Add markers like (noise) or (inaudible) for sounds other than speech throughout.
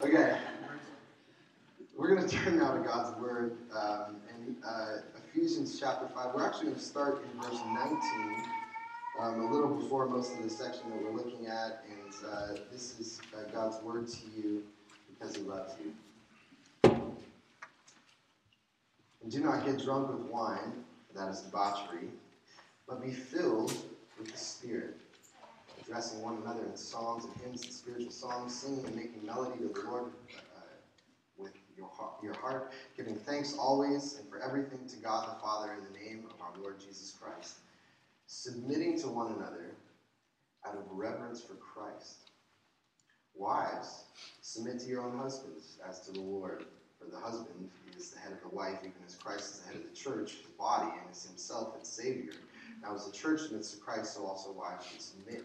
Okay. We're going to turn now to God's Word um, in uh, Ephesians chapter 5. We're actually going to start in verse 19, um, a little before most of the section that we're looking at. And uh, this is uh, God's Word to you because He loves you. And do not get drunk with wine, for that is debauchery, but be filled with the Spirit addressing one another in psalms and hymns and spiritual songs, singing and making melody to the Lord uh, with your heart, your heart, giving thanks always and for everything to God the Father in the name of our Lord Jesus Christ, submitting to one another out of reverence for Christ. Wives, submit to your own husbands as to the Lord, for the husband is the head of the wife, even as Christ is the head of the church, his body, and is himself its Savior. Now, as the church submits to Christ, so also wives should submit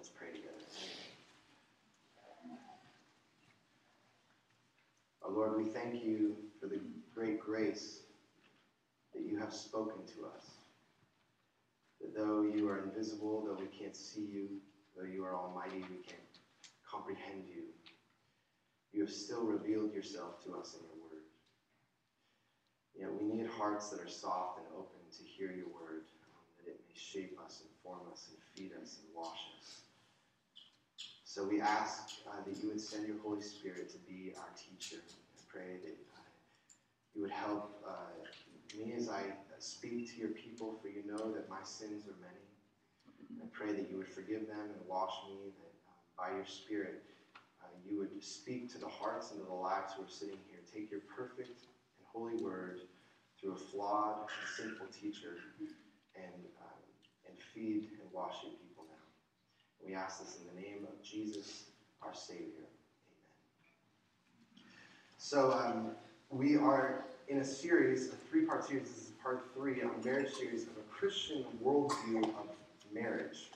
Let's pray together. Oh Lord, we thank you for the great grace that you have spoken to us. That though you are invisible, though we can't see you, though you are almighty, we can't comprehend you, you have still revealed yourself to us in your word. Know, we need hearts that are soft and open to hear your word, that it may shape us, and form us, and feed us, and wash us. So we ask uh, that you would send your Holy Spirit to be our teacher. I pray that uh, you would help uh, me as I speak to your people, for you know that my sins are many. I pray that you would forgive them and wash me, that um, by your Spirit uh, you would speak to the hearts and to the lives who are sitting here. Take your perfect and holy word through a flawed and sinful teacher and, um, and feed and wash your people. And we ask this in the name of Jesus, our Savior. Amen. So um, we are in a series, a three-part series. This is part three of a marriage series of a Christian worldview of marriage.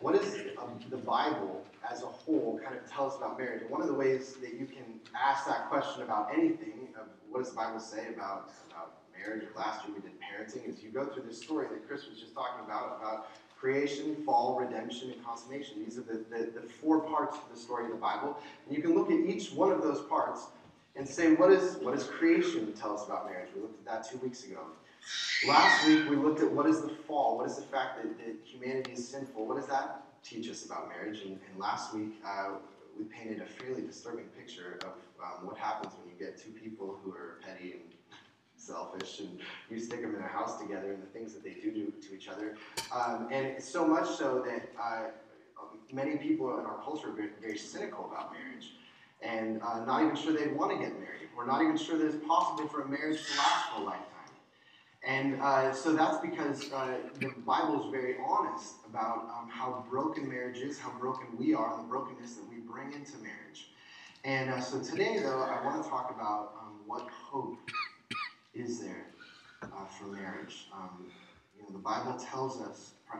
What does um, the Bible as a whole kind of tell us about marriage? One of the ways that you can ask that question about anything, of what does the Bible say about marriage, or last year we did parenting, is you go through this story that Chris was just talking about, about creation, fall, redemption, and consummation. These are the, the, the four parts of the story of the Bible. And you can look at each one of those parts and say, what, is, what does creation tell us about marriage? We looked at that two weeks ago. Last week, we looked at what is the fall? What is the fact that, that humanity is sinful? What does that teach us about marriage? And, and last week, uh, we painted a fairly disturbing picture of um, what happens when you get two people who are petty and selfish, and you stick them in a house together and the things that they do to, to each other. Um, and so much so that uh, many people in our culture are very, cynical about marriage and uh, not even sure they want to get married. We're not even sure that it's possible for a marriage to last for a lifetime. And uh, so that's because uh, the Bible is very honest about um, how broken marriage is, how broken we are, and the brokenness that we bring into marriage. And uh, so today, though, I want to talk about um, what hope is there uh, for marriage? Um, you know, the Bible tells us uh,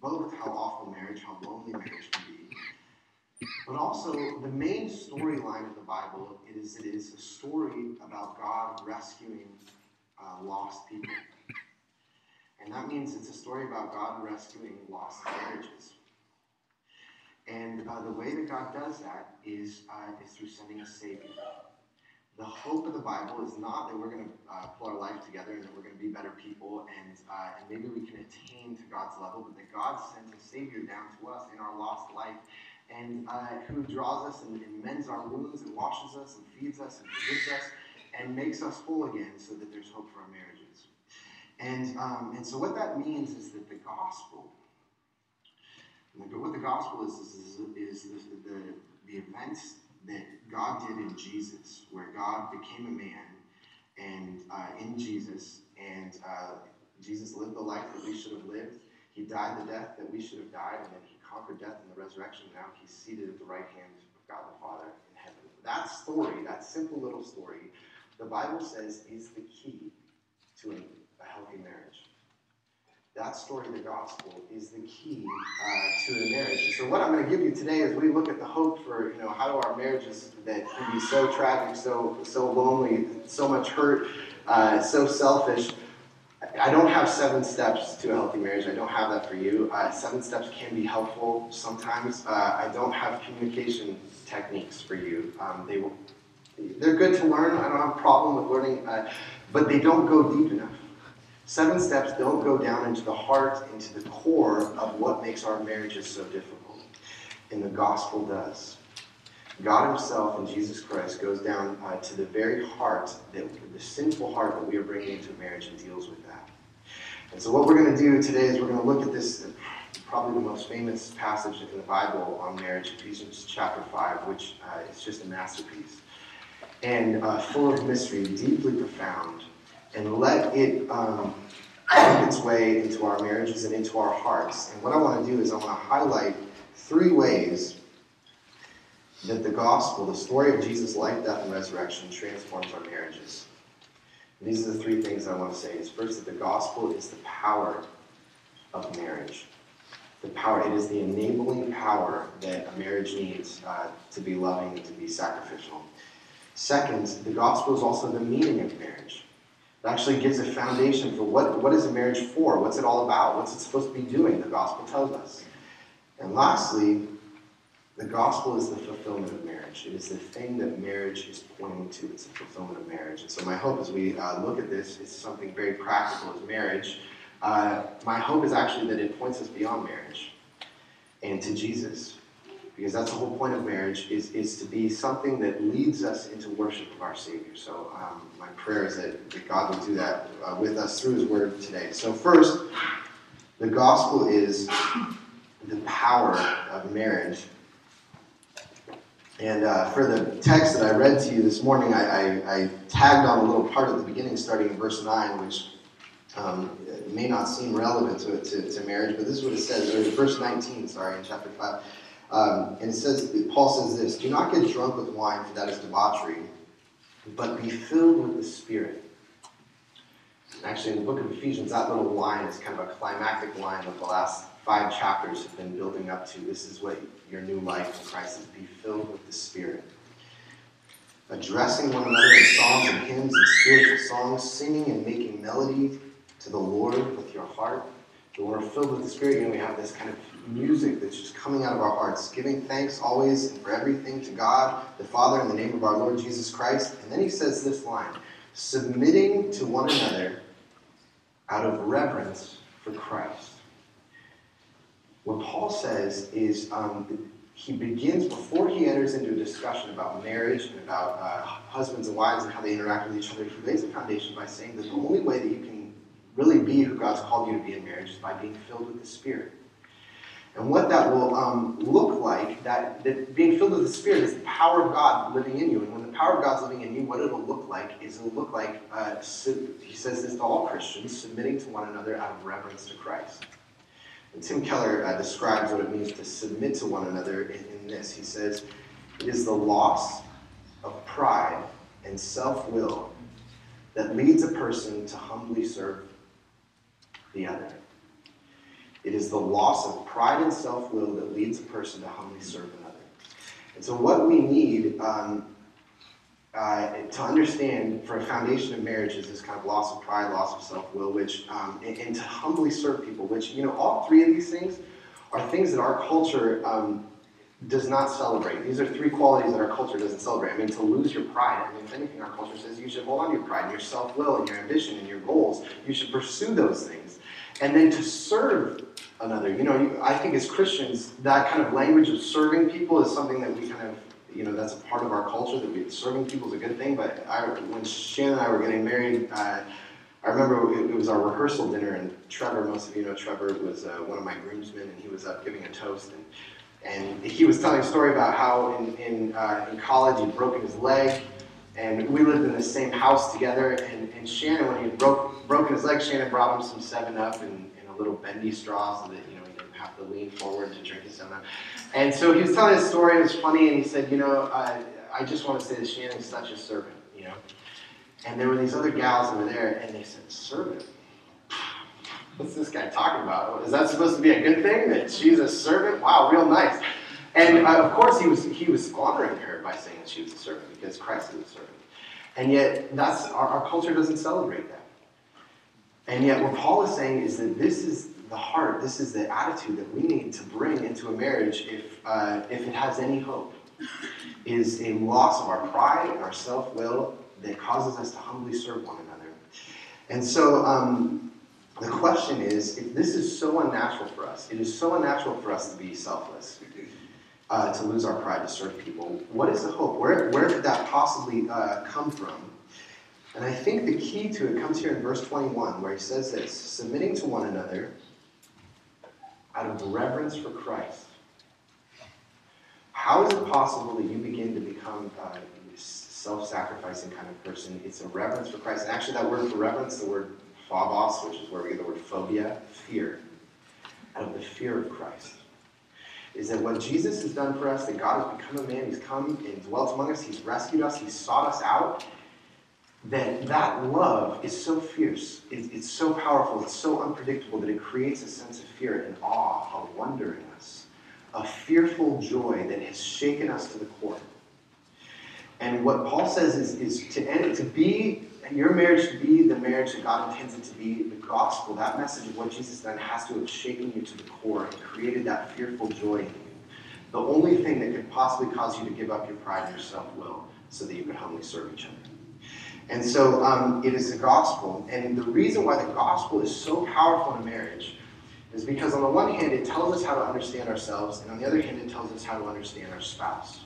both how awful marriage, how lonely marriage can be, but also the main storyline of the Bible is that it is a story about God rescuing uh, lost people. And that means it's a story about God rescuing lost marriages. And uh, the way that God does that is, uh, is through sending a Savior the hope of the Bible is not that we're going to uh, pull our life together and that we're going to be better people and, uh, and maybe we can attain to God's level, but that God sent a Savior down to us in our lost life and uh, who draws us and, and mends our wounds and washes us and feeds us and forgives us and makes us whole again so that there's hope for our marriages. And, um, and so what that means is that the gospel, what the gospel is, is, is, is the, the, the events that God did in Jesus, where God became a man and uh, in Jesus, and uh, Jesus lived the life that we should have lived. He died the death that we should have died, and then he conquered death in the resurrection. Now he's seated at the right hand of God the Father in heaven. That story, that simple little story, the Bible says is the key to a, a healthy marriage. That story, of the gospel, is the key uh, to a marriage. And so, what I'm going to give you today is we look at the hope for, you know, how do our marriages that can be so tragic, so so lonely, so much hurt, uh, so selfish. I don't have seven steps to a healthy marriage. I don't have that for you. Uh, seven steps can be helpful sometimes. Uh, I don't have communication techniques for you. Um, they will, they're good to learn. I don't have a problem with learning, uh, but they don't go deep enough. Seven steps don't go down into the heart, into the core of what makes our marriages so difficult. And the gospel does. God Himself and Jesus Christ goes down uh, to the very heart, that, the sinful heart that we are bringing into marriage and deals with that. And so, what we're going to do today is we're going to look at this, probably the most famous passage in the Bible on marriage, Ephesians chapter 5, which uh, is just a masterpiece. And uh, full of mystery, deeply profound and let it um, make its way into our marriages and into our hearts. And what I want to do is I want to highlight three ways that the gospel, the story of Jesus' life, death, and resurrection, transforms our marriages. And these are the three things I want to say. Is first that the gospel is the power of marriage. The power, it is the enabling power that a marriage needs uh, to be loving and to be sacrificial. Second, the gospel is also the meaning of marriage. It actually gives a foundation for what, what is marriage for? What's it all about? What's it supposed to be doing? The gospel tells us. And lastly, the gospel is the fulfillment of marriage. It is the thing that marriage is pointing to. It's the fulfillment of marriage. And so my hope as we uh, look at this is something very practical as marriage. Uh, my hope is actually that it points us beyond marriage and to Jesus because that's the whole point of marriage is, is to be something that leads us into worship of our Savior. So um, my prayer is that, that God will do that uh, with us through His Word today. So first, the gospel is the power of marriage. And uh, for the text that I read to you this morning, I, I, I, tagged on a little part at the beginning, starting in verse 9, which um, may not seem relevant to, to, to, marriage, but this is what it says, verse 19, sorry, in chapter 5. Um, and it says, Paul says this Do not get drunk with wine, for that is debauchery, but be filled with the Spirit. Actually, in the book of Ephesians, that little line is kind of a climactic line that the last five chapters have been building up to. This is what your new life in Christ is be filled with the Spirit. Addressing one another in songs and hymns and spiritual songs, singing and making melody to the Lord with your heart. When we're filled with the Spirit, you know, we have this kind of music that's just coming out of our hearts, giving thanks always and for everything to God, the Father, in the name of our Lord Jesus Christ. And then he says this line submitting to one another out of reverence for Christ. What Paul says is um, he begins, before he enters into a discussion about marriage and about uh, husbands and wives and how they interact with each other, he lays a foundation by saying that the only way that you can really be who God's called you to be in marriage is by being filled with the Spirit. And what that will um, look like, that, that being filled with the Spirit is the power of God living in you. And when the power of God's living in you, what it'll look like is it'll look like, uh, he says this to all Christians, submitting to one another out of reverence to Christ. And Tim Keller uh, describes what it means to submit to one another in, in this. He says, It is the loss of pride and self will that leads a person to humbly serve the other. It is the loss of pride and self will that leads a person to humbly serve another. And so, what we need um, uh, to understand for a foundation of marriage is this kind of loss of pride, loss of self will, which, um, and, and, to humbly serve people, which, you know, all three of these things are things that our culture um, does not celebrate. These are three qualities that our culture doesn't celebrate. I mean, to lose your pride. I mean, if anything, our culture says you should hold on to your pride and your self will and your ambition and your goals. You should pursue those things. And then to serve another. You know, I think as Christians, that kind of language of serving people is something that we kind of, you know, that's a part of our culture. That we, serving people is a good thing. But I, when Shannon and I were getting married, uh, I remember it, it, was our rehearsal dinner, and Trevor, most of you know Trevor, was uh, one of my groomsmen, and he was up giving a toast, and, and he was telling a story about how in in, uh, in college he'd broken his leg, and we lived in the same house together, and, and Shannon, when he broke, broken his leg, Shannon brought him some 7-Up and, and little bendy straw so that, you know, he didn't have to lean forward to drink his 7-Up. And so he was telling his story, it was funny, and he said, you know, I, I just want to say that Shannon's such a servant, you know. And there were these other gals over there, and they said, servant? What's this guy talking about? Is that supposed to be a good thing, that she's a servant? Wow, real nice. And uh, of course, he was, he was squandering her by saying that she was a servant, because Christ is a servant. And yet, that's our, our culture doesn't celebrate that. And yet, what Paul is saying is that this is the heart, this is the attitude that we need to bring into a marriage if, uh, if it has any hope, is a loss of our pride our self will that causes us to humbly serve one another. And so, um, the question is if this is so unnatural for us, it is so unnatural for us to be selfless uh, to lose our pride to serve people. What is the hope? Where, where could that possibly uh, come from? And I think the key to it comes here in verse 21, where he says this submitting to one another out of reverence for Christ. How is it possible that you begin to become uh, a self sacrificing kind of person? It's a reverence for Christ. And actually, that word for reverence, the word phobos, which is where we get the word phobia, fear, out of the fear of Christ is that what Jesus has done for us, that God has become a man, he's come and dwelt among us, he's rescued us, he's sought us out, that that love is so fierce, it's so powerful, it's so unpredictable that it creates a sense of fear and awe, a wonder in us, a fearful joy that has shaken us to the core. And what Paul says is, is to end, to be your marriage to be the marriage that God intends it to be, the gospel, that message of what Jesus done has to have shaken you to the core and created that fearful joy in you. The only thing that could possibly cause you to give up your pride and your self will so that you could humbly serve each other. And so um, it is the gospel. And the reason why the gospel is so powerful in marriage is because, on the one hand, it tells us how to understand ourselves, and on the other hand, it tells us how to understand our spouse.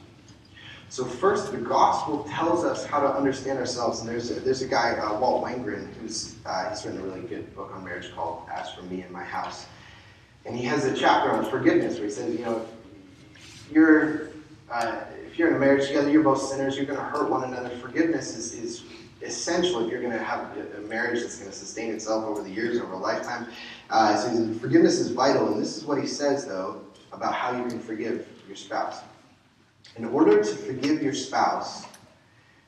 So first, the gospel tells us how to understand ourselves. And there's a, there's a guy, uh, Walt Wangerin, who's uh, he's written a really good book on marriage called "As for Me and My House," and he has a chapter on forgiveness where he says, you know, you're uh, if you're in a marriage together, you're both sinners. You're going to hurt one another. Forgiveness is, is essential if you're going to have a marriage that's going to sustain itself over the years, over a lifetime. Uh, so forgiveness is vital. And this is what he says, though, about how you can forgive your spouse. In order to forgive your spouse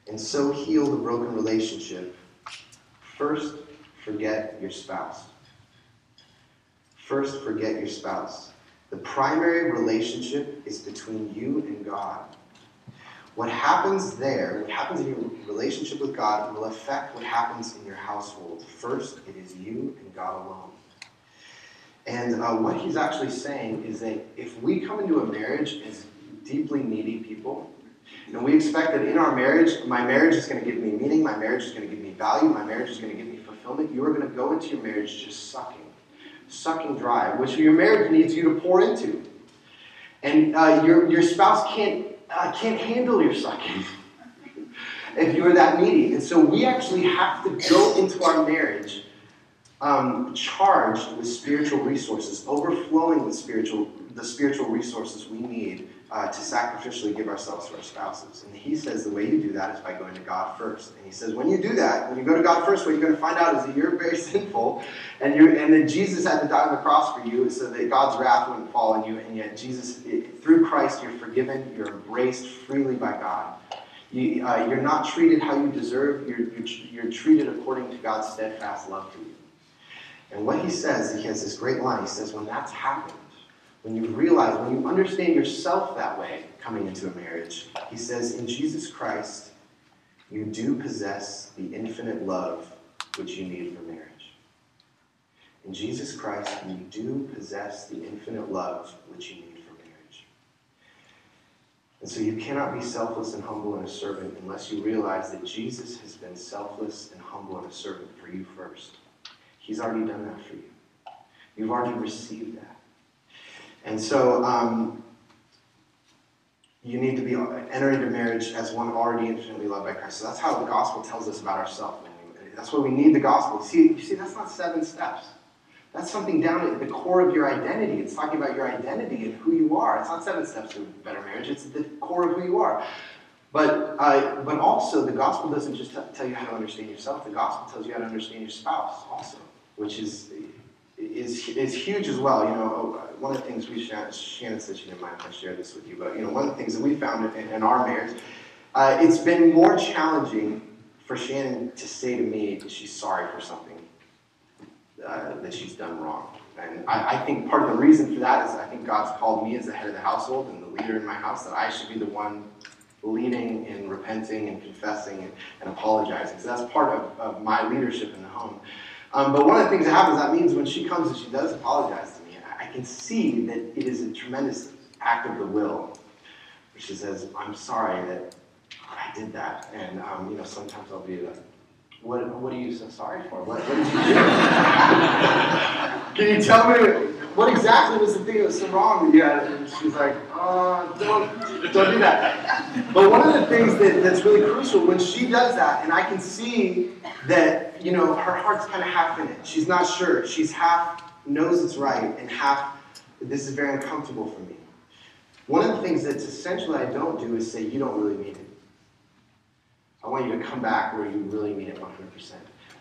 and so heal the broken relationship, first forget your spouse. First forget your spouse. The primary relationship is between you and God. What happens there, what happens in your relationship with God, will affect what happens in your household. First, it is you and God alone. And uh, what he's actually saying is that if we come into a marriage as deeply needy people. And we expect that in our marriage, my marriage is going to give me meaning, my marriage is going to give me value, my marriage is going to give me fulfillment. You are going to go into your marriage just sucking, sucking dry, which your marriage needs you to pour into. And uh, your, your spouse can't, uh, can't handle your sucking if you're that needy. And so we actually have to go into our marriage um, charged with spiritual resources, overflowing with spiritual the spiritual resources we need uh, to sacrificially give ourselves to our spouses. And he says the way you do that is by going to God first. And he says when you do that, when you go to God first, what you're going to find out is that you're very (laughs) sinful, and you and that Jesus had to die on the cross for you so that God's wrath wouldn't fall on you. And yet Jesus, it, through Christ, you're forgiven, you're embraced freely by God. You, are uh, not treated how you deserve. You're, you're, you're treated according to God's steadfast love to you. And what he says, he has this great line. He says, when that's happened, when you realize, when you understand yourself that way coming into a marriage, he says, in Jesus Christ, you do possess the infinite love which you need for marriage. In Jesus Christ, you do possess the infinite love which you need for marriage. And so you cannot be selfless and humble and a servant unless you realize that Jesus has been selfless and humble and a servant for you first. He's already done that for you. You've already received that. And so um, you need to be enter into marriage as one already infinitely loved by Christ. So that's how the gospel tells us about ourselves. That's why we need the gospel. See, you see, that's not seven steps. That's something down at the core of your identity. It's talking about your identity and who you are. It's not seven steps to better marriage. It's the core of who you are. But, uh, but also, the gospel doesn't just t- tell you how to understand yourself. The gospel tells you how to understand your spouse also, which is is, is huge as well. You know, one of the things we Shannon said she didn't mind if I share this with you, but you know, one of the things that we found in, in our marriage, uh, it's been more challenging for Shannon to say to me that she's sorry for something uh, that she's done wrong. And I, I, think part of the reason for that is I think God's called me as the head of the household and the leader in my house that I should be the one leading and repenting and confessing and, and apologizing. So that's part of, of my leadership in the home. Um, but one of the things that happens, that means when she comes and she does apologize to me, I can see that it is a tremendous act of the will. She says, I'm sorry that I did that. And, um, you know, sometimes I'll be like, what, what are you so sorry for? What, what did you do? (laughs) Can you tell me what exactly was the thing that was so wrong with you? And she's like, uh, don't, don't do that. But one of the things that, that's really crucial when she does that, and I can see that, you know, her heart's kind of half in it. She's not sure. She's half knows it's right, and half, this is very uncomfortable for me. One of the things that's essential that I don't do is say, you don't really mean it. I want you to come back where you really mean it 100%.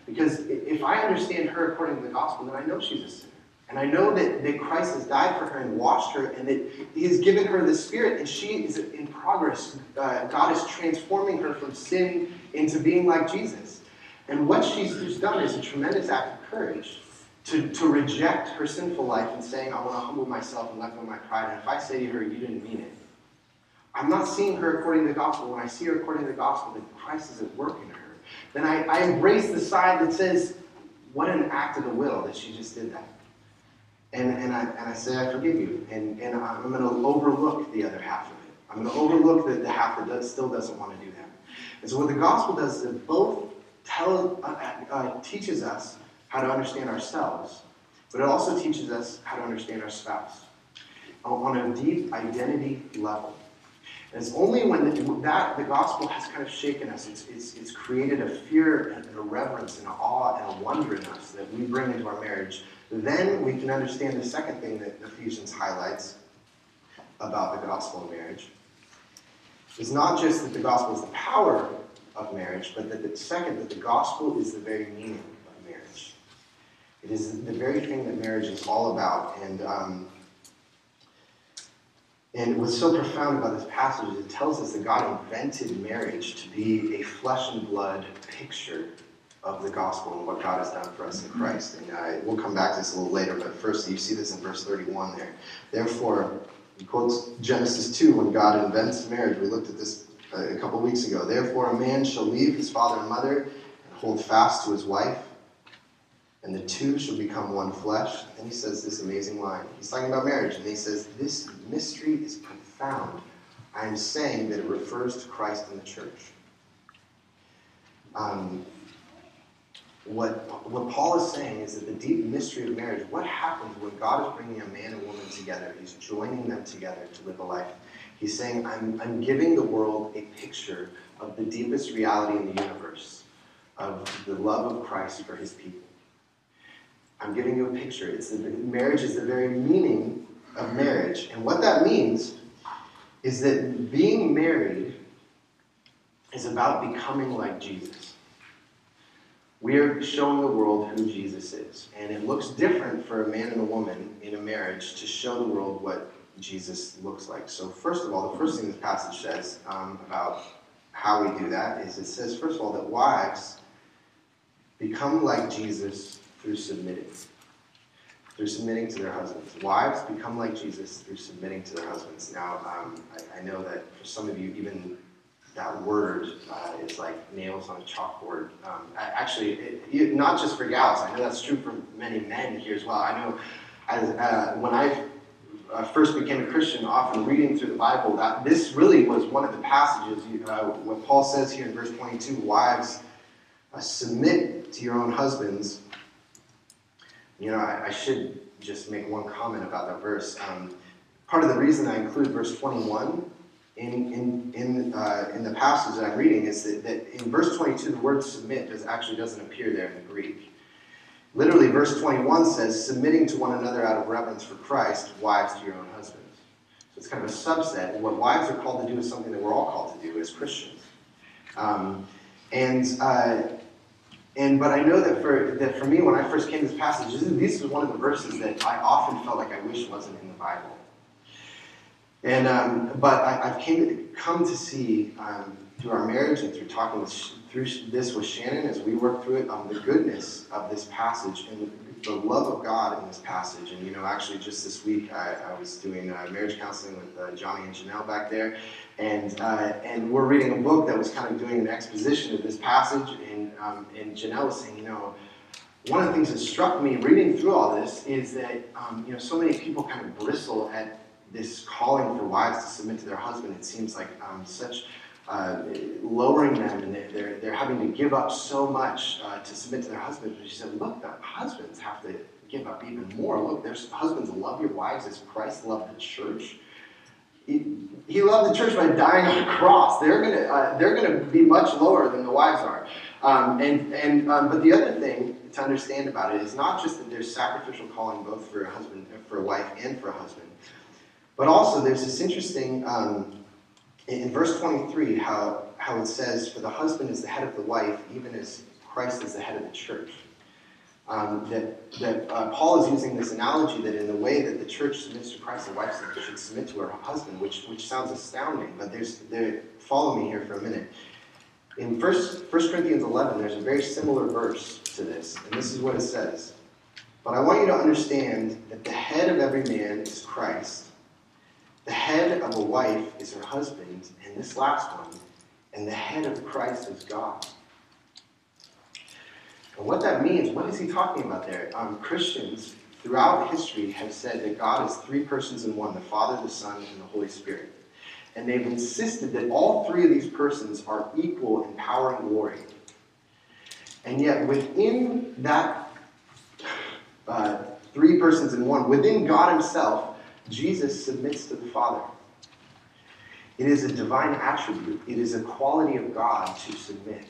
Because if I understand her according to the gospel, then I know she's a sinner. And I know that, that Christ has died for her and washed her, and that He has given her the Spirit, and she is in progress. Uh, God is transforming her from sin into being like Jesus. And what she's just done is a tremendous act of courage to, to reject her sinful life and saying, I want to humble myself and let go of my pride. And if I say to her, You didn't mean it, I'm not seeing her according to the gospel. When I see her according to the gospel, that Christ is at work in her, then I, I embrace the side that says, What an act of the will that she just did that. And, and, I, and I say, I forgive you. And, and I'm going to overlook the other half of it. I'm going to overlook the, the half that does, still doesn't want to do that. And so what the gospel does is it both tell, uh, uh, teaches us how to understand ourselves, but it also teaches us how to understand our spouse on a deep identity level. And it's only when the, that the gospel has kind of shaken us, it's, it's, it's created a fear and a reverence and an awe and a wonder in us that we bring into our marriage then we can understand the second thing that Ephesians highlights about the gospel of marriage. Is not just that the gospel is the power of marriage, but that the second, that the gospel is the very meaning of marriage. It is the very thing that marriage is all about. And, um, and what's so profound about this passage is it tells us that God invented marriage to be a flesh and blood picture of the gospel and what God has done for us in Christ. And uh, we'll come back to this a little later, but first you see this in verse 31 there. Therefore, he quotes Genesis 2 when God invents marriage. We looked at this uh, a couple weeks ago. Therefore, a man shall leave his father and mother and hold fast to his wife, and the two shall become one flesh. And he says this amazing line. He's talking about marriage, and he says, This mystery is profound. I am saying that it refers to Christ and the church. Um, what, what Paul is saying is that the deep mystery of marriage, what happens when God is bringing a man and woman together? He's joining them together to live a life. He's saying, I'm, I'm giving the world a picture of the deepest reality in the universe, of the love of Christ for his people. I'm giving you a picture. It's the, marriage is the very meaning of marriage. And what that means is that being married is about becoming like Jesus we are showing the world who Jesus is. And it looks different for a man and a woman in a marriage to show the world what Jesus looks like. So, first of all, the first thing this passage says um, about how we do that is it says, first of all, that wives become like Jesus through submitting. Through submitting to their husbands. Wives become like Jesus through submitting to their husbands. Now, um, I, I know that for some of you, even that word uh, is like nails on a chalkboard. Um, actually, it, it, not just for gals. I know that's true for many men here as well. I know as, uh, when I uh, first became a Christian, often reading through the Bible, that this really was one of the passages. Uh, what Paul says here in verse 22: "Wives, uh, submit to your own husbands." You know, I, I, should just make one comment about that verse. Um, part of the reason I include verse 21 in, in, in, uh, in the passage that I'm reading is that, that in verse 22, the word submit does, actually doesn't appear there in the Greek. Literally, verse 21 says, submitting to one another out of reverence for Christ, wives to your own husbands. So it's kind of a subset. What wives are called to do is something that we're all called to do as Christians. Um, and uh, and but I know that for that for me, when I first came to this passage, this, this was one of the verses that I often felt like I wish wasn't in the Bible. And um, but I, have came to, come to see um, through our marriage and through talking with, through this with Shannon as we work through it, um, the goodness of this passage and the, the, love of God in this passage. And you know, actually, just this week I, I was doing uh, marriage counseling with uh, Johnny and Janelle back there, and uh, and we're reading a book that was kind of doing an exposition of this passage. And um, and Janelle was saying, you know. One of the things that struck me reading through all this is that um, you know so many people kind of bristle at this calling for wives to submit to their husband. It seems like um, such uh, lowering them, and they're, they're having to give up so much uh, to submit to their husbands. But she said, look, the husbands have to give up even more. Look, there's husbands love your wives as Christ loved the church. He, he loved the church by dying on the cross. They're gonna uh, they're gonna be much lower than the wives are. Um, and and um, but the other thing to understand about it is not just that there's sacrificial calling both for a husband, for a wife, and for a husband, but also there's this interesting um, in verse 23, how, how it says, For the husband is the head of the wife, even as Christ is the head of the church. Um, that that uh, Paul is using this analogy that in the way that the church submits to Christ, the wife should submit to her husband, which, which sounds astounding, but there's, there, follow me here for a minute. In 1, 1 Corinthians 11, there's a very similar verse to this, and this is what it says. But I want you to understand that the head of every man is Christ, the head of a wife is her husband, and this last one, and the head of Christ is God. And what that means, what is he talking about there? Um, Christians throughout history have said that God is three persons in one the Father, the Son, and the Holy Spirit. And they've insisted that all three of these persons are equal in power and glory. And yet, within that uh, three persons in one, within God Himself, Jesus submits to the Father. It is a divine attribute, it is a quality of God to submit.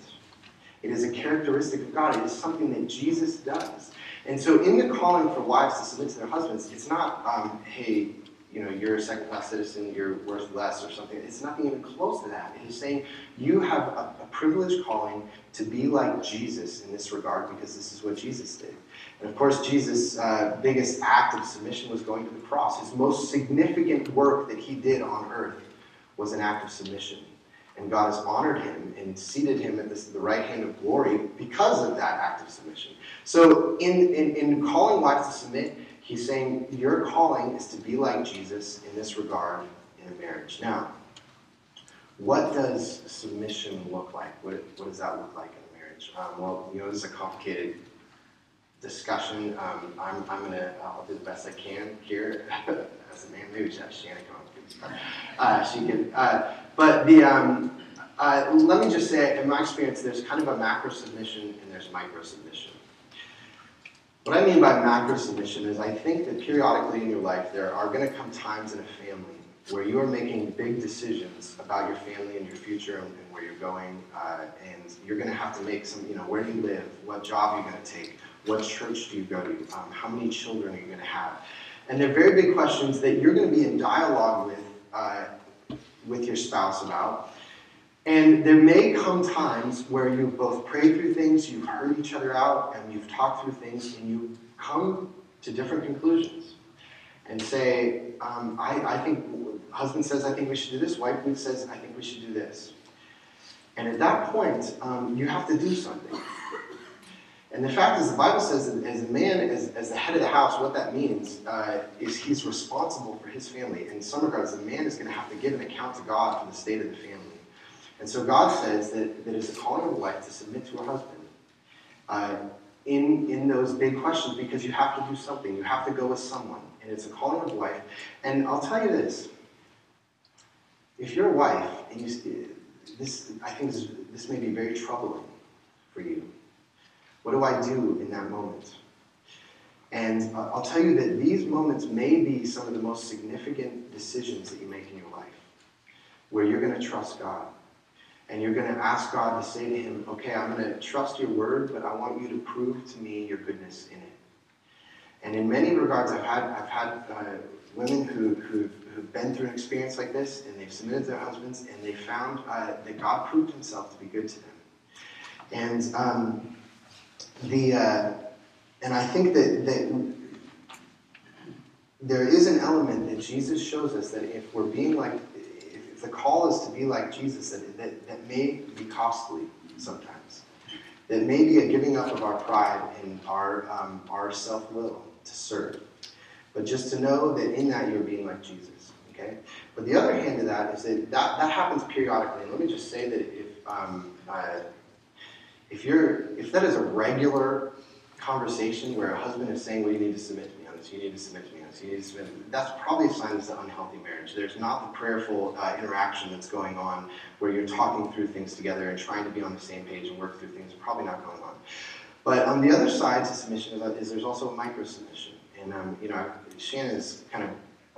It is a characteristic of God. It is something that Jesus does. And so, in the calling for wives to submit to their husbands, it's not, um, hey, you know, you're a second class citizen, you're worth less or something. It's nothing even close to that. Is saying you have a, a privileged calling to be like Jesus in this regard because this is what Jesus did. And of course, Jesus' uh, biggest act of submission was going to the cross. His most significant work that he did on earth was an act of submission. And God has honored him and seated him at this, the right hand of glory because of that act of submission. So, in, in, in calling wives to submit, he's saying your calling is to be like Jesus in this regard in a marriage. Now, what does submission look like? What, what does that look like in a marriage? Um, well, you know, this is a complicated discussion. Um, I'm, I'm going to, I'll do the best I can here (laughs) as a man. Maybe just have Shannon come uh, she can. Uh, but the, um, uh, let me just say, in my experience, there's kind of a macro submission and there's micro submission. What I mean by macro submission is I think that periodically in your life there are going to come times in a family where you are making big decisions about your family and your future and, where you're going, uh, and you're going to have to make some, you know, where do you live, what job are you're going to take, what church do you go to? Um, how many children are you going to have? And they're very big questions that you're going to be in dialogue with, uh, with your spouse about. And there may come times where you've both prayed through things, you've heard each other out, and you've talked through things, and you come to different conclusions. And say, um, I, I think, husband says, I think we should do this, wife says, I think we should do this. And at that point, um, you have to do something. And the fact is, the Bible says that as a man, as, as the head of the house, what that means uh, is he's responsible for his family. In some regards, the man is going to have to give an account to God for the state of the family. And so God says that, that it's a calling of a wife to submit to her husband uh, in, in those big questions because you have to do something. You have to go with someone. And it's a calling of a wife. And I'll tell you this. If you're a wife, and you, this, I think this, this may be very troubling for you what do I do in that moment? And uh, I'll tell you that these moments may be some of the most significant decisions that you make in your life where you're going to trust God. And you're going to ask God to say to him, okay, I'm going to trust your word, but I want you to prove to me your goodness in it. And in many regards, I've had, I've had uh, women who, who've, who've been through an experience like this, and they've submitted to their husbands, and they found uh, that God proved himself to be good to them. And um, the uh, and I think that, that there is an element that Jesus shows us that if we're being like, call is to be like Jesus, that, that, that may be costly sometimes. That may be a giving up of our pride and our, um, our self will to serve. But just to know that in that you're being like Jesus. Okay? But the other hand of that is that that, that happens periodically. And let me just say that if, um, uh, if, you're, if that is a regular conversation where a husband is saying, well, you need to submit you need to submit to me that's probably a sign of an unhealthy marriage. There's not the prayerful uh, interaction that's going on where you're talking through things together and trying to be on the same page and work through things. It's probably not going on. But on the other side to submission is, is there's also a micro submission. And, um, you know, Shannon's kind of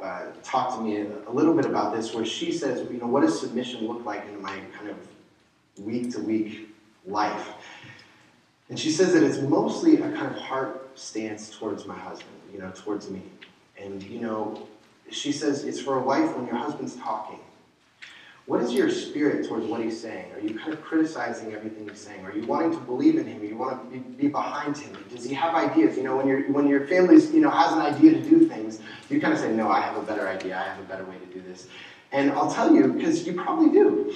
uh, talked to me a, a, little bit about this, where she says, you know, what does submission look like in my kind of week to week life? And she says that it's mostly a kind of heart stance towards my husband, you know, towards me. And, you know, she says it's for a wife when your husband's talking. What is your spirit towards what he's saying? Are you kind of criticizing everything he's saying? Are you wanting to believe in him? Are you want to be, be behind him? Does he have ideas? You know, when, you when your family you know, has an idea to do things, you kind of say, no, I have a better idea. I have a better way to do this. And I'll tell you, because you probably do.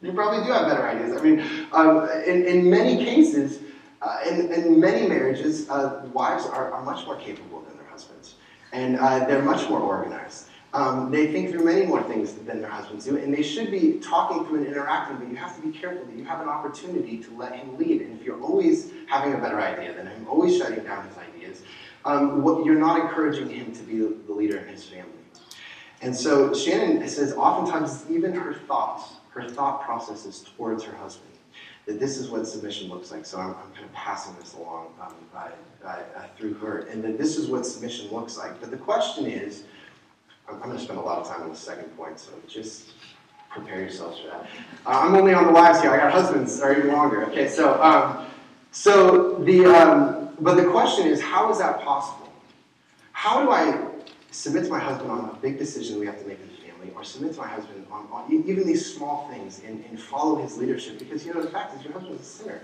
You probably do have better ideas. I mean, um, in, in many cases, uh, in, in many marriages, uh, wives are, are much more capable than their husbands. And uh, they're much more organized. Um, they think through many more things than their husbands do, and they should be talking through and interacting, but you have to be careful that you have an opportunity to let him lead. And if you're always having a better idea than him, always shutting down his ideas, um, what, you're not encouraging him to be the leader in his family. And so Shannon says oftentimes even her thoughts her thought processes towards her husband. That this is what submission looks like. So I'm, I'm kind of passing this along um, uh, uh, through her. And that this is what submission looks like. But the question is I'm, I'm going to spend a lot of time on the second point, so just prepare yourselves for that. Uh, I'm only on the wives here. I got husbands are even longer. Okay, so um, so the um, but the question is, how is that possible? How do I submit to my husband on a big decision we have to make or submit to my husband on, on even these small things and, and follow his leadership? Because you know the fact is, your husband is a sinner.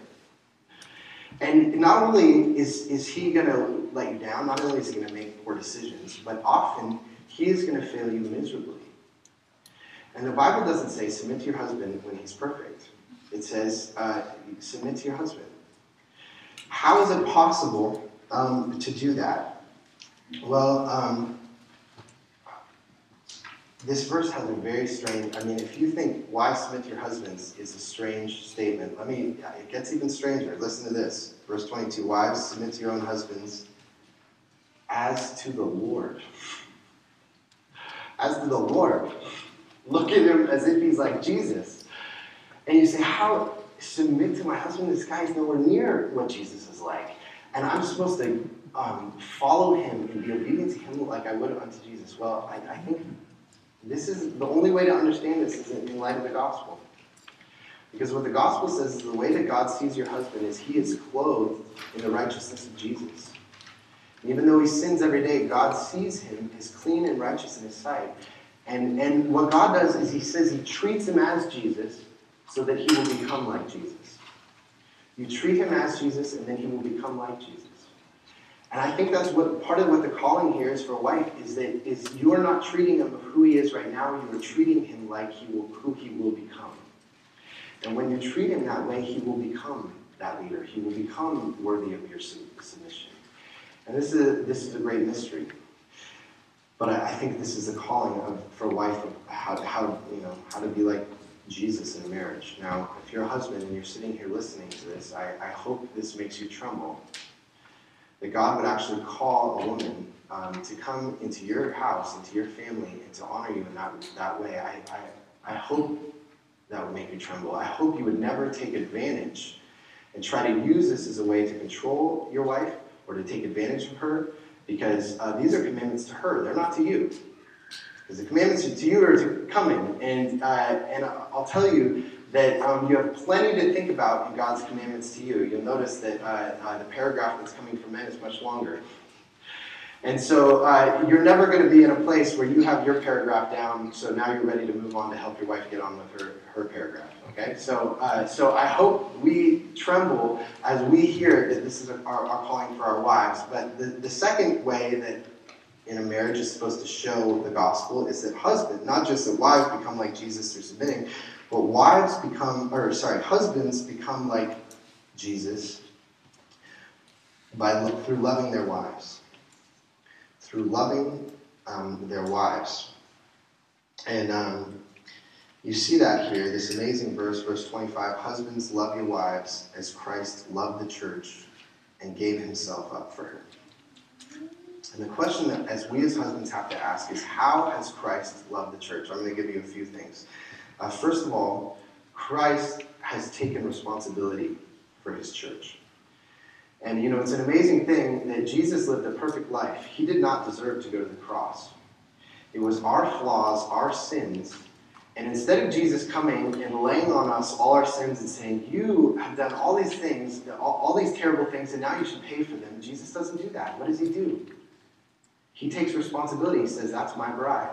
And not only is, is he going to let you down, not only is he going to make poor decisions, but often he is going to fail you miserably. And the Bible doesn't say submit to your husband when he's perfect. It says uh, submit to your husband. How is it possible um, to do that? Well, um, this verse has a very strange, I mean, if you think why submit your husbands is a strange statement, let me, it gets even stranger. Listen to this. Verse 22 Wives, submit to your own husbands as to the Lord. As to the Lord. Look at him as if he's like Jesus. And you say, How submit to my husband? This guy's nowhere near what Jesus is like. And I'm supposed to um, follow him and be obedient to him like I would unto Jesus. Well, I, I think this is the only way to understand this is in light of the gospel. Because what the gospel says is the way that God sees your husband is he is clothed in the righteousness of Jesus. And even though he sins every day, God sees him as clean and righteous in his sight. And, and what God does is he says he treats him as Jesus so that he will become like Jesus. You treat him as Jesus, and then he will become like Jesus. And I think that's what part of what the calling here is for a wife is that is you are not treating him of who he is right now, you are treating him like he will who he will become. And when you treat him that way, he will become that leader. He will become worthy of your submission. And this is a, this is a great mystery. But I, I think this is a calling of, for a wife of how, how, you know, how to be like Jesus in marriage. Now, if you're a husband and you're sitting here listening to this, I, I hope this makes you tremble that God would actually call a woman um, to come into your house, into your family, and to honor you in that, that way. I, I, I hope that would make you tremble. I hope you would never take advantage and try to use this as a way to control your wife or to take advantage of her because uh, these are commandments to her. They're not to you. Because the commandments to you are come and, uh, and I'll tell you that um, you have plenty to think about in God's commandments to you. You'll notice that uh, uh, the paragraph that's coming from men is much longer. And so uh, you're never going to be in a place where you have your paragraph down, so now you're ready to move on to help your wife get on with her, her paragraph. Okay? So, uh, so I hope we tremble as we hear that this is our, our calling for our wives. But the, the second way that in a marriage is supposed to show the gospel is that husband, not just that wives become like Jesus through submitting, but wives become, or sorry, husbands become like Jesus by through loving their wives through loving um, their wives. And um, you see that here, this amazing verse, verse 25 Husbands, love your wives as Christ loved the church and gave himself up for her. And the question that as we as husbands have to ask is how has Christ loved the church? I'm going to give you a few things. Uh, first of all, Christ has taken responsibility for his church. And you know, it's an amazing thing that Jesus lived a perfect life. He did not deserve to go to the cross. It was our flaws, our sins. And instead of Jesus coming and laying on us all our sins and saying, You have done all these things, all, all these terrible things, and now you should pay for them, Jesus doesn't do that. What does he do? He takes responsibility. He says, That's my bride.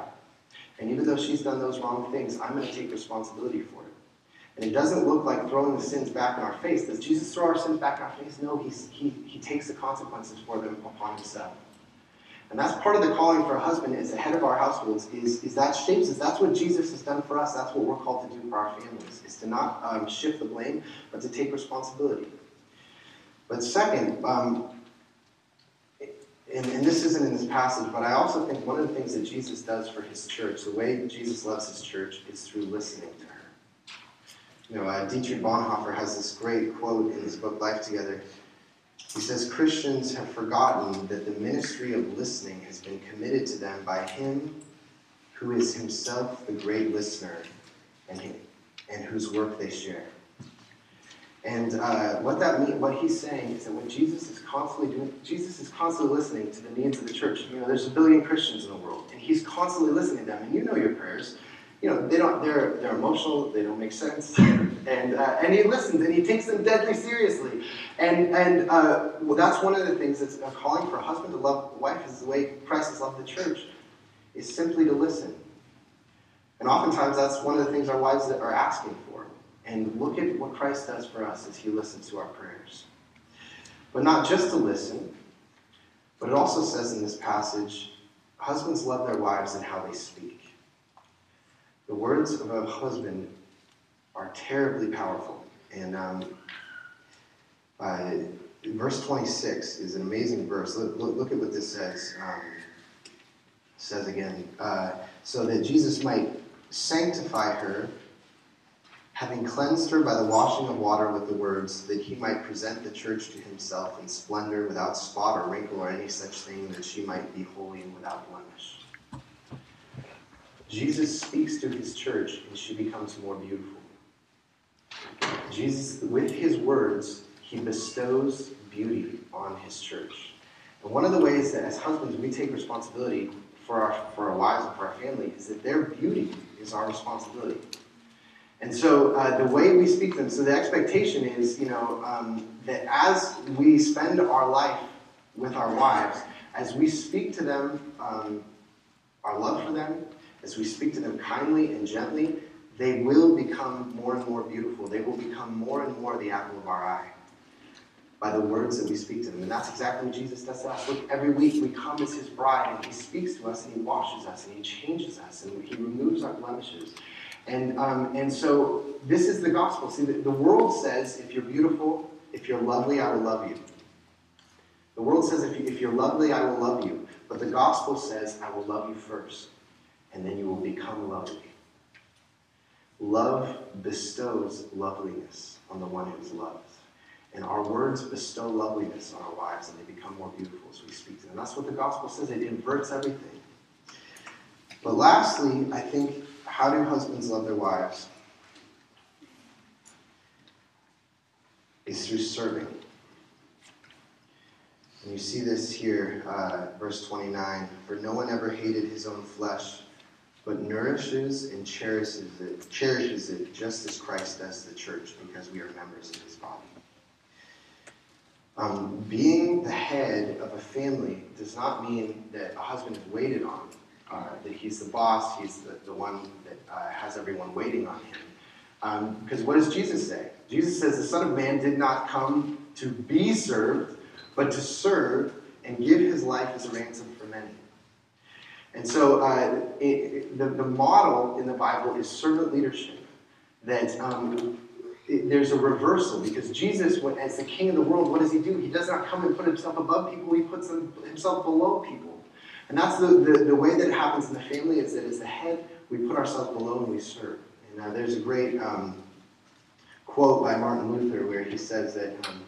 And even though she's done those wrong things, I'm going to take responsibility for it. And it doesn't look like throwing the sins back in our face. Does Jesus throw our sins back in our face? No, he's, he, he takes the consequences for them upon himself. And that's part of the calling for a husband as the head of our households is, is that shapes us. That's what Jesus has done for us. That's what we're called to do for our families, is to not um, shift the blame, but to take responsibility. But second, um, and, and, this isn't in this passage, but I also think one of the things that Jesus does for his church, the way Jesus loves his church, is through listening to her. you know, uh, Dietrich Bonhoeffer has this great quote in his book Life Together. He says, Christians have forgotten that the ministry of listening has been committed to them by Him who is Himself the great listener and, and whose work they share. And uh, what that mean, what he's saying is that when Jesus is constantly doing, Jesus is constantly listening to the needs of the church. You know, there's a billion Christians in the world, and he's constantly listening to them. And you know your prayers you know, they don't, they're, they're emotional, they don't make sense. and, uh, and he listens and he takes them deadly seriously. And, and uh, well, that's one of the things that's a calling for a husband to love a wife is the way Christ has loved the church, is simply to listen. And oftentimes that's one of the things our wives are asking. And look at what Christ does for us as he listens to our prayers. But not just to listen, but it also says in this passage, husbands love their wives and how they speak. The words of a husband are terribly powerful. And um, uh, verse 26 is an amazing verse. Look, look, look at what this says. Um, says again, uh, so that Jesus might sanctify her, having cleansed her by the washing of water with the words, that he might present the church to himself in splendor, without spot or wrinkle or any such thing, that she might be holy and without blemish. Jesus speaks to his church and she becomes more beautiful. Jesus, with his words, he bestows beauty on his church. And one of the ways that as husbands we take responsibility for our, for our wives and for our family is that their beauty is our responsibility. And so uh, the way we speak to them, so the expectation is, you know, um, that as we spend our life with our wives, as we speak to them, um, our love for them, as we speak to them kindly and gently, they will become more and more beautiful. They will become more and more the apple of our eye by the words that we speak to them. And that's exactly what Jesus does to us. Look, every week we come as his bride and he speaks to us and he washes us and he changes us and he removes our blemishes. And, um, and so this is the gospel. See, the, the world says if you're beautiful, if you're lovely, I will love you. The world says if, you, if you're lovely, I will love you. But the gospel says I will love you first and then you will become lovely. Love bestows loveliness on the one who is loved. And our words bestow loveliness on our wives, and they become more beautiful as we speak to them. That's what the gospel says. It inverts everything. But lastly, I think, how do husbands love their wives? Is through serving. And you see this here, uh, verse 29. For no one ever hated his own flesh but nourishes and cherishes it, cherishes it just as Christ does the church because we are members of his body. Um, being the head of a family does not mean that a husband is waited on, uh, that he's the boss, he's the, the one uh, has everyone waiting on him. Um, because what does Jesus say? Jesus says the Son of Man did not come to be served, but to serve and give his life as a ransom for many. And so uh, it, it, the, the model in the Bible is servant leadership. That um, it, there's a reversal because Jesus, as the king of the world, what does he do? He does not come and put himself above people, he puts himself below people. And that's the, the, the way that it happens in the family is that as the head, we put ourselves below and we serve. And uh, there's a great um, quote by Martin Luther where he says that um,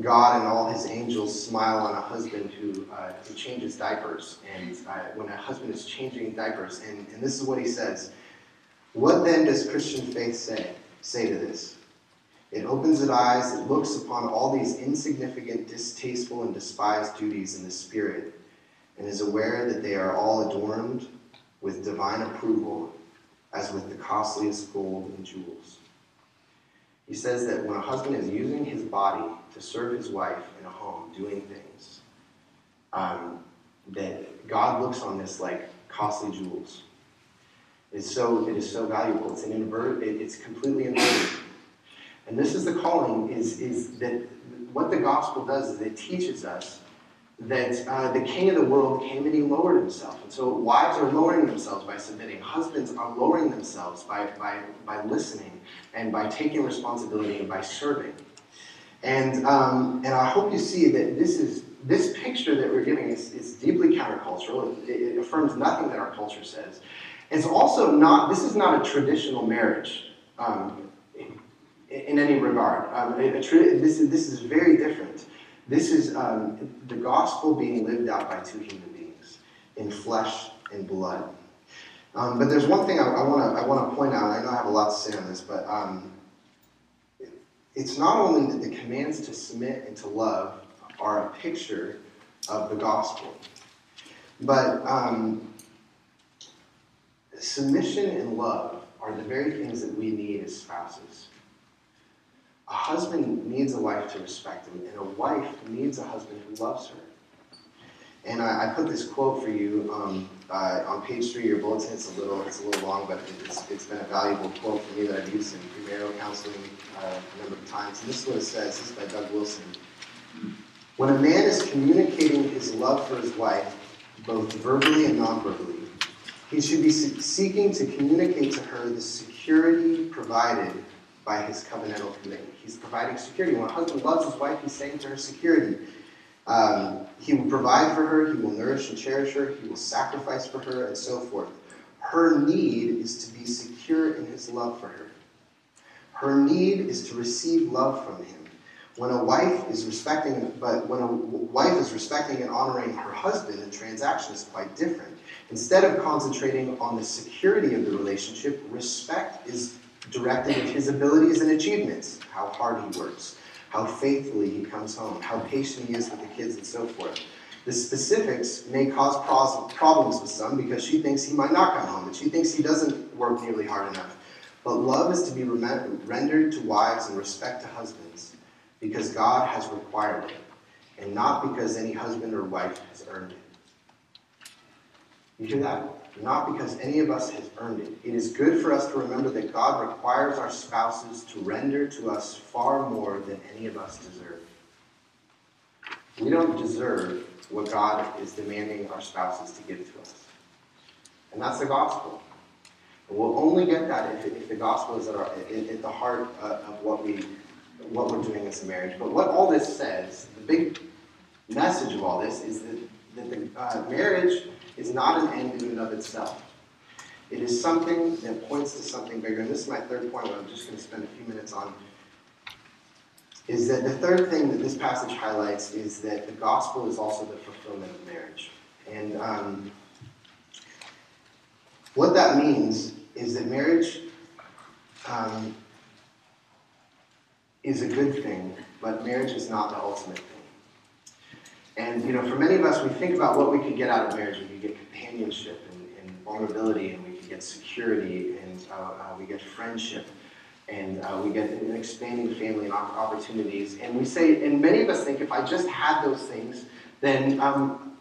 God and all his angels smile on a husband who, uh, who changes diapers. And uh, when a husband is changing diapers, and, and this is what he says What then does Christian faith say, say to this? It opens its eyes, it looks upon all these insignificant, distasteful, and despised duties in the spirit, and is aware that they are all adorned with divine approval, as with the costliest gold and jewels. He says that when a husband is using his body to serve his wife in a home, doing things, um, that God looks on this like costly jewels. It's so it is so valuable. It's an invert. It, it's completely inverted. And this is the calling. Is is that what the gospel does is it teaches us that uh, the king of the world came and he lowered himself. And so wives are lowering themselves by submitting. Husbands are lowering themselves by, by, by listening and by taking responsibility and by serving. And, um, and I hope you see that this is this picture that we're giving is, is deeply countercultural. It, it, affirms nothing that our culture says. It's also not, this is not a traditional marriage um, in, in, any regard. Um, a, a this, is, this is very different. This is um, the gospel being lived out by two human beings in flesh and blood. Um, but there's one thing I, I want to point out. I know I have a lot to say on this, but um, it's not only that the commands to submit and to love are a picture of the gospel, but um, submission and love are the very things that we need as spouses. A husband needs a wife to respect him, and a wife needs a husband who loves her. And I, I put this quote for you um, uh, on page three of your bulletin. It's a little, it's a little long, but it's, it's been a valuable quote for me that I've used in premarital counseling uh, a number of times. And this is what it says. This is by Doug Wilson. When a man is communicating his love for his wife, both verbally and non-verbally, he should be seeking to communicate to her the security provided by his covenantal commitment. He's providing security. When a husband loves his wife, he's saying to her security. Um, he will provide for her, he will nourish and cherish her, he will sacrifice for her, and so forth. Her need is to be secure in his love for her. Her need is to receive love from him. When a wife is respecting, but when a wife is respecting and honoring her husband, the transaction is quite different. Instead of concentrating on the security of the relationship, respect is directed at his abilities and achievements, how hard he works, how faithfully he comes home, how patient he is with the kids, and so forth. The specifics may cause problems with some because she thinks he might not come home and she thinks he doesn't work nearly hard enough. But love is to be rendered to wives and respect to husbands because God has required it and not because any husband or wife has earned it. You hear that? Not because any of us has earned it. It is good for us to remember that God requires our spouses to render to us far more than any of us deserve. We don't deserve what God is demanding our spouses to give to us. And that's the gospel. And we'll only get that if, if the gospel is at, our, at, the heart of what, we, what we're doing as a marriage. But what all this says, the big message of all this, is that, that the uh, marriage is not an end in and of itself. It is something that points to something bigger. And this is my third point, what I'm just going to spend a few minutes on. Is that the third thing that this passage highlights is that the gospel is also the fulfillment of marriage. And um, what that means is that marriage um, is a good thing, but marriage is not the ultimate. And you know, for many of us, we think about what we could get out of marriage. We could get companionship and, and vulnerability, and we could get security, and uh, uh, we get friendship, and uh, we get an expanding family and opportunities. And we say, and many of us think, if I just had those things, then um,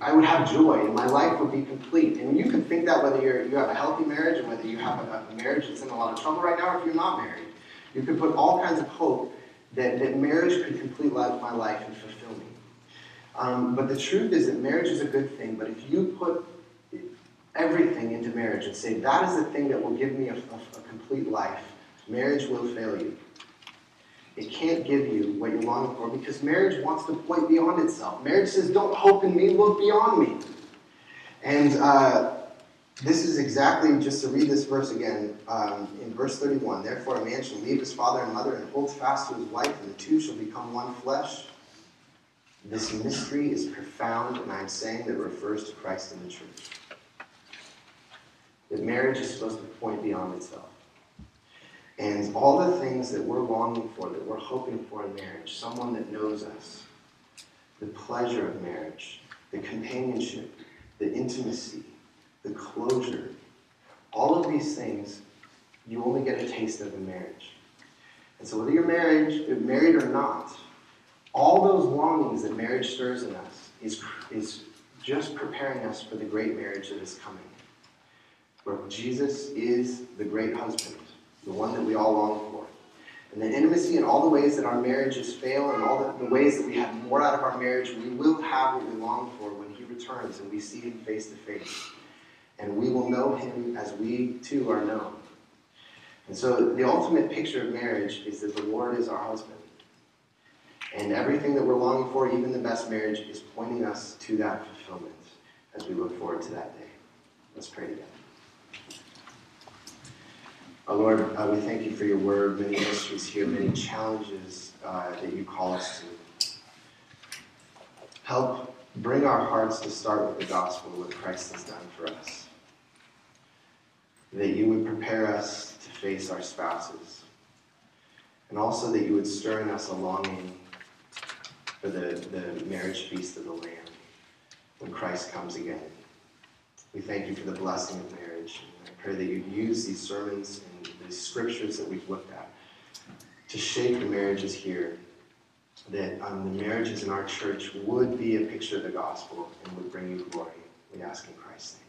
I would have joy, and my life would be complete. And you can think that whether you're, you have a healthy marriage, and whether you have a, a marriage that's in a lot of trouble right now, or if you're not married. You could put all kinds of hope that, that marriage could complete life, my life and fulfill me. Um, but the truth is that marriage is a good thing, but if you put everything into marriage and say, that is the thing that will give me a, a, a complete life, marriage will fail you. It can't give you what you're longing for because marriage wants to point beyond itself. Marriage says, don't hope in me, look beyond me. And uh, this is exactly, just to read this verse again, um, in verse 31 Therefore, a man shall leave his father and mother and hold fast to his wife, and the two shall become one flesh. This mystery is profound, and I'm saying that it refers to Christ and the church. That marriage is supposed to point beyond itself. And all the things that we're longing for, that we're hoping for in marriage, someone that knows us, the pleasure of marriage, the companionship, the intimacy, the closure, all of these things, you only get a taste of in marriage. And so, whether you're married, married or not, all those longings that marriage stirs in us is, is just preparing us for the great marriage that is coming, where Jesus is the great husband, the one that we all long for. And the intimacy and all the ways that our marriages fail and all the, the ways that we have more out of our marriage, we will have what we long for when He returns and we see Him face to face. And we will know Him as we too are known. And so the ultimate picture of marriage is that the Lord is our husband. And everything that we're longing for, even the best marriage, is pointing us to that fulfillment as we look forward to that day. Let's pray together. Oh Lord, uh, we thank you for your word, many mysteries here, many challenges uh, that you call us to. Help bring our hearts to start with the gospel, what Christ has done for us. That you would prepare us to face our spouses. And also that you would stir in us a longing for the, the marriage feast of the Lamb when Christ comes again. We thank you for the blessing of marriage. And I pray that you'd use these sermons and these scriptures that we've looked at to shape the marriages here, that um, the marriages in our church would be a picture of the gospel and would bring you glory. We ask in Christ's name.